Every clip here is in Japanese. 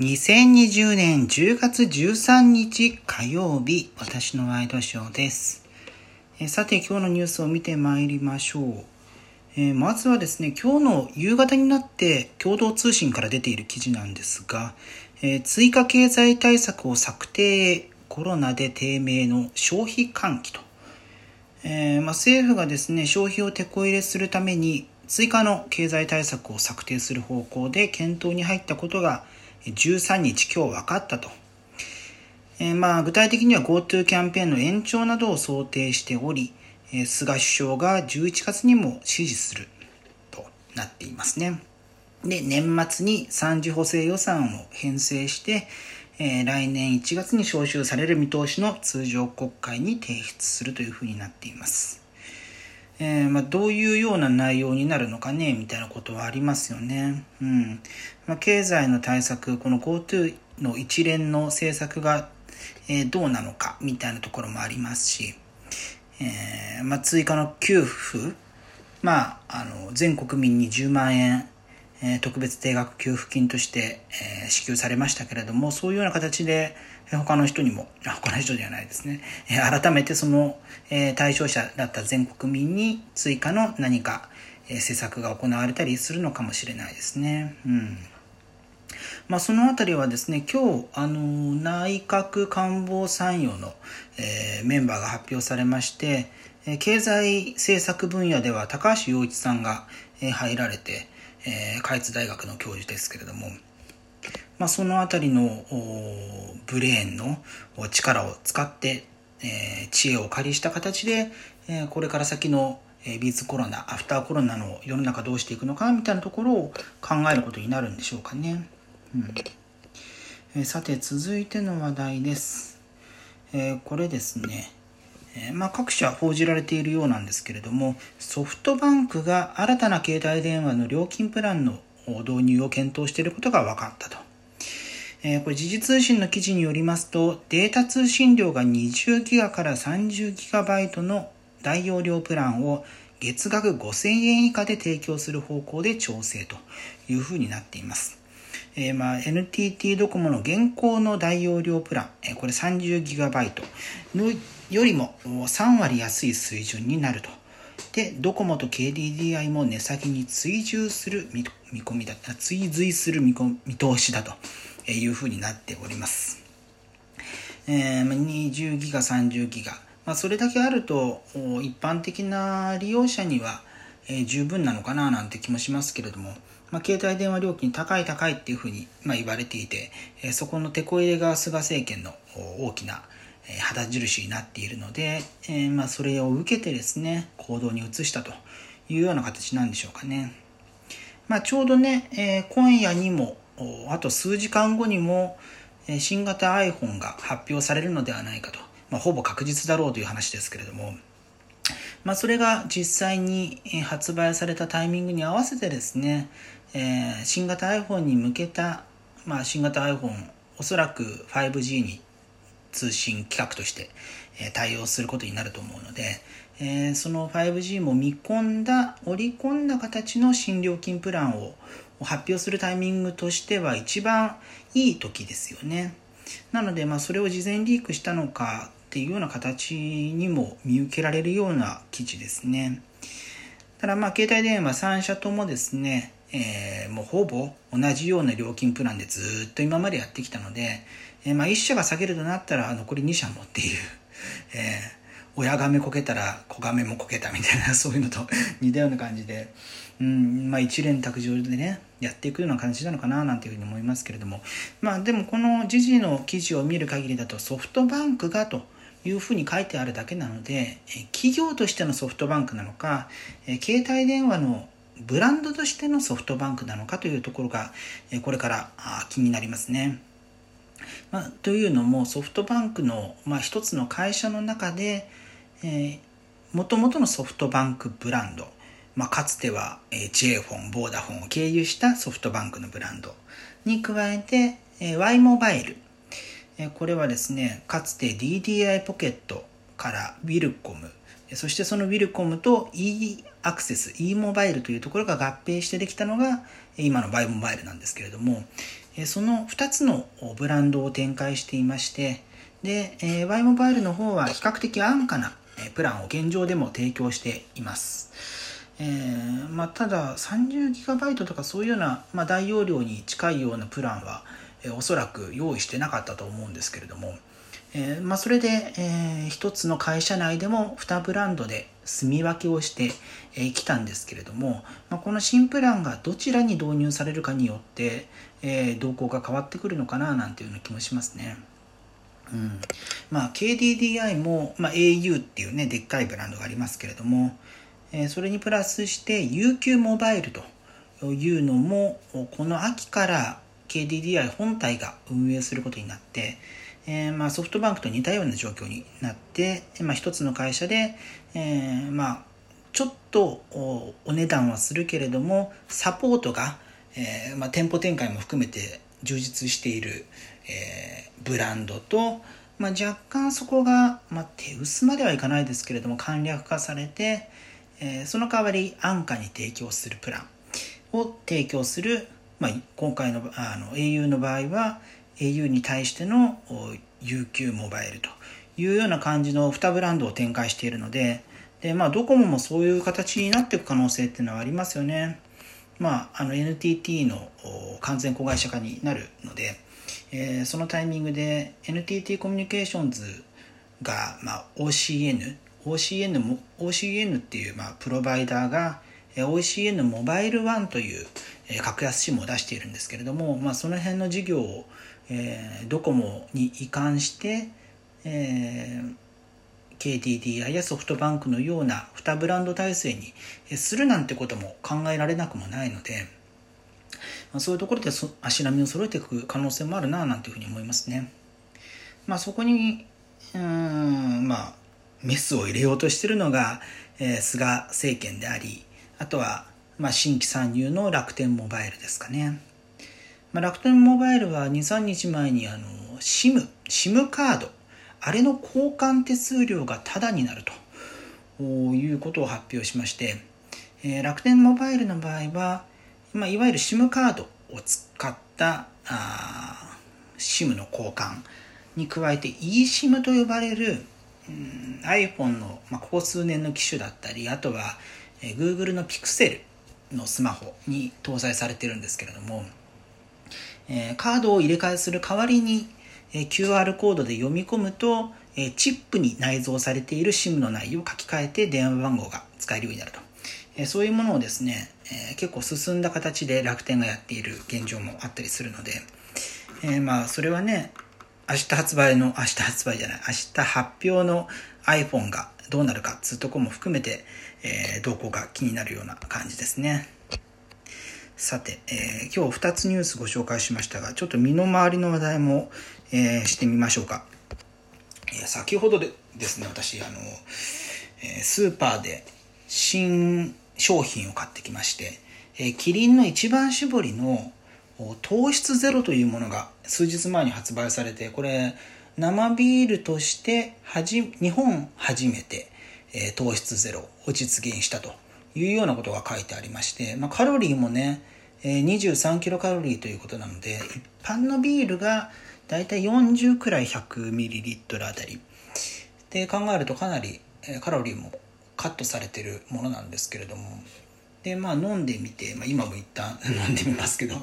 2020年10月13日火曜日、私のワイドショーです。えさて今日のニュースを見てまいりましょう。えーまずはですね、今日の夕方になって共同通信から出ている記事なんですが、えー追加経済対策を策定コロナで低迷の消費喚起と。えーまあ、政府がですね、消費を手こ入れするために追加の経済対策を策定する方向で検討に入ったことが13日今日分かったと。えーまあ、具体的には GoTo キャンペーンの延長などを想定しており、えー菅首相が11月にも指示するとなっていますね。で、年末に3次補正予算を編成して、えー来年1月に召集される見通しの通常国会に提出するというふうになっています。えーまあ、どういうような内容になるのかねみたいなことはありますよね。うんまあ、経済の対策、この GoTo の一連の政策が、えーどうなのかみたいなところもありますし、えーまあ、追加の給付、まあ、あの全国民に10万円、え特別定額給付金として、え支給されましたけれどもそういうような形でえ他の人にも他の人ではないですね、え改めてその、え対象者だった全国民に追加の何か、え施策が行われたりするのかもしれないですね。うんまあ、そのあたりはですね、今日、あの、内閣官房参与の、えーメンバーが発表されまして、え経済政策分野では高橋洋一さんが、え入られて、えー開津大学の教授ですけれども、まあ、そのあたりのブレーンの力を使って、えー知恵を借りした形で、えーこれから先のえビーズコロナ、アフターコロナの世の中どうしていくのかみたいなところを考えることになるんでしょうかね。うんえーさて続いての話題です。えーこれですね、えまあ、各社報じられているようなんですけれどもソフトバンクが新たな携帯電話の料金プランの導入を検討していることが分かったと。えーこれ時事通信の記事によりますとデータ通信量が20ギガから30ギガバイトの大容量プランを月額5000円以下で提供する方向で調整というふうになっています。えーまあ、NTT ドコモの現行の大容量プラン、えーこれ 30GB のよりも3割安い水準になると。で、ドコモと KDDI も値下げに追従する見込みだ、追随する見込見通しだというふうになっております。えー20ギガ、30ギガ。まあ、それだけあると、一般的な利用者には、え十分なのかななんて気もしますけれども、まあ、携帯電話料金高い高いっていうふうに、まあ、言われていて、えそこの手こ入れが菅政権の大きな、旗印になっているので、えーまあ、それを受けてですね、行動に移したというような形なんでしょうかね。まあ、ちょうどね、えー今夜にも、あと数時間後にも、え新型 iPhone が発表されるのではないかと、まあ、ほぼ確実だろうという話ですけれども、まあ、それが実際に発売されたタイミングに合わせてですね、えー新型 iPhone に向けた、まあ、新型 iPhone おそらく 5G に通信規格としてえ対応することになると思うので、えその 5G も見込んだ織り込んだ形の新料金プランを発表するタイミングとしては一番いい時ですよね。なのでまあそれを事前リークしたのかっていうような形にも見受けられるような記事ですね。ただまあ携帯電話3社ともですね、えーもうほぼ同じような料金プランでずっと今までやってきたので、えーまあ1社が下げるとなったら残り2社もっていう、えー親亀こけたら子亀もこけたみたいな そういうのと 似たような感じで、うんまあ、一連卓上でねやっていくような感じなのかななんていうふうに思いますけれども。まあでもこの時事の記事を見る限りだとソフトバンクがというふうに書いてあるだけなのでえ企業としてのソフトバンクなのかえ携帯電話のブランドとしてのソフトバンクなのかというところがえこれからあ気になりますね。まあ、というのもソフトバンクの、まあ、一つの会社の中でもともとのソフトバンクブランド、まあ、かつては、えー、J フォン、ボーダフォンを経由したソフトバンクのブランドに加えて、えー、Y モバイル、えーこれはですねかつて DDI ポケットからウィルコムそしてそのウィルコムと e アクセス e モバイルというところが合併してできたのが今の Y モバイルなんですけれどもその2つのブランドを展開していまして、で、えー、Y モバイルの方は比較的安価なプランを現状でも提供しています。えー、まあ、ただ 30GB とかそういうような、まあ、大容量に近いようなプランは、え、おそらく用意してなかったと思うんですけれども、えー、まあ、それで、えー、一つの会社内でも2ブランドで住み分けをしてき、えー、たんですけれども、まあ、この新プランがどちらに導入されるかによって、え動向が変わってくるのかななんていうような気もしますね。うんまあ、KDDI も、まあ、au っていうねでっかいブランドがありますけれども、えー、それにプラスして UQ モバイルというのもこの秋から KDDI 本体が運営することになって、えー、まあ、ソフトバンクと似たような状況になって、まあ、一つの会社で、えー、まあ、ちょっとお値段はするけれどもサポートが、えまあ、店舗展開も含めて充実している、えブランドと、まあ、若干そこが、まあ、手薄まではいかないですけれども簡略化されて、えその代わり安価に提供するプランを提供する、まあ、今回のあの au の場合は au に対しての UQ モバイルというような感じの2ブランドを展開しているのでで、まあ、ドコモもそういう形になっていく可能性っていうのはありますよね。まあ、の NTT の完全子会社化になるので、えー、そのタイミングで NTT コミュニケーションズが、まあ、OCN OCN も OCN っていう、まあ、プロバイダーが OCN モバイルワンという格安 SIM を出しているんですけれども、まあ、その辺の事業を、えー、ドコモに移管して、えー、KDDI やソフトバンクのような2ブランド体制にするなんてことも考えられなくもないので、まあ、そういうところで足並みを揃えていく可能性もあるななんていうふうに思いますね。まあ、そこにうんまあメスを入れようとしてるのが、えー、菅政権でありあとは、まあ、新規参入の楽天モバイルですかね。まあ、楽天モバイルは23日前にあの SIM, SIM カード。あれの交換手数料がタダになると。いうことを発表しまして、えー、楽天モバイルの場合は、まあ、いわゆる SIM カードを使ったあ SIM の交換に加えて eSIM と呼ばれる、うん、iPhone の、まあ、ここ数年の機種だったりあとは、えー、Google の Pixel のスマホに搭載されてるんですけれども、えー、カードを入れ替えする代わりにえ QR コードで読み込むと、えチップに内蔵されている SIM の内容を書き換えて電話番号が使えるようになると。えそういうものをですね、え結構進んだ形で楽天がやっている現状もあったりするので、えー、まあそれはね、明日発売の、明日発売じゃない、明日発表の iPhone がどうなるかっつうとこも含めて、えー、動向が気になるような感じですね。さて、えー、今日2つニュースご紹介しましたが、ちょっと身の回りの話題も、えー、してみましょうか。えー、先ほどでですね、私、あの、えスーパーで新商品を買ってきまして、えキリンの一番搾りの糖質ゼロというものが数日前に発売されて、これ、生ビールとしてはじ、日本初めて、え糖質ゼロを実現したというようなことが書いてありまして、まあ、カロリーもね、え23キロカロリーということなので、一般のビールがだいたい40くらい 100ml あたり。で考えるとかなりカロリーもカットされてるものなんですけれども。で、まあ飲んでみて、まあ今も一旦 飲んでみますけど。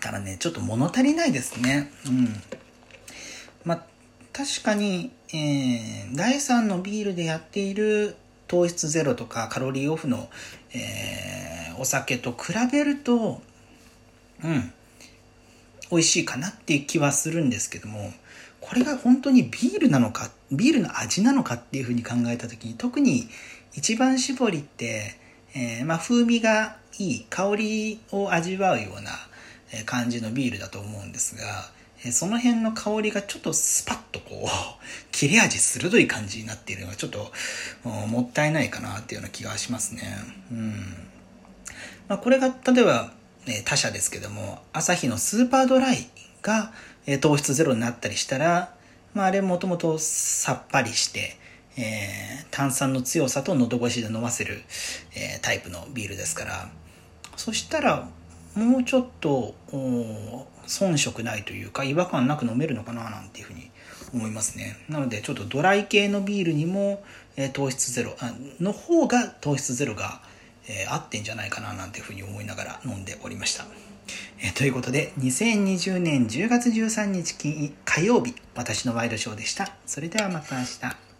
ただね、ちょっと物足りないですね。うん。まあ確かに、えー、第3のビールでやっている糖質ゼロとかカロリーオフの、えー、お酒と比べると、うん、美味しいかなっていう気はするんですけども、これが本当にビールなのか、ビールの味なのかっていうふうに考えた時に、特に一番搾りって、えー、まあ、風味がいい、香りを味わうような感じのビールだと思うんですが、その辺の香りがちょっとスパッとこう、切れ味鋭い感じになっているのがちょっともったいないかなっていうような気がしますね。うん。まあ、これが例えば、ね、他社ですけども、アサヒのスーパードライがえ糖質ゼロになったりしたら、まあ、あれもともとさっぱりして、えー、炭酸の強さと喉越しで飲ませる、えー、タイプのビールですから、そしたら、もうちょっと遜色ないというか違和感なく飲めるのかななんていうふうに思いますね。なのでちょっとドライ系のビールにも、えー、糖質ゼロの方が糖質ゼロが、えー、合ってんじゃないかななんていうふうに思いながら飲んでおりました、えー、ということで2020年10月13日金火曜日私のワイドショーでした。それではまた明日。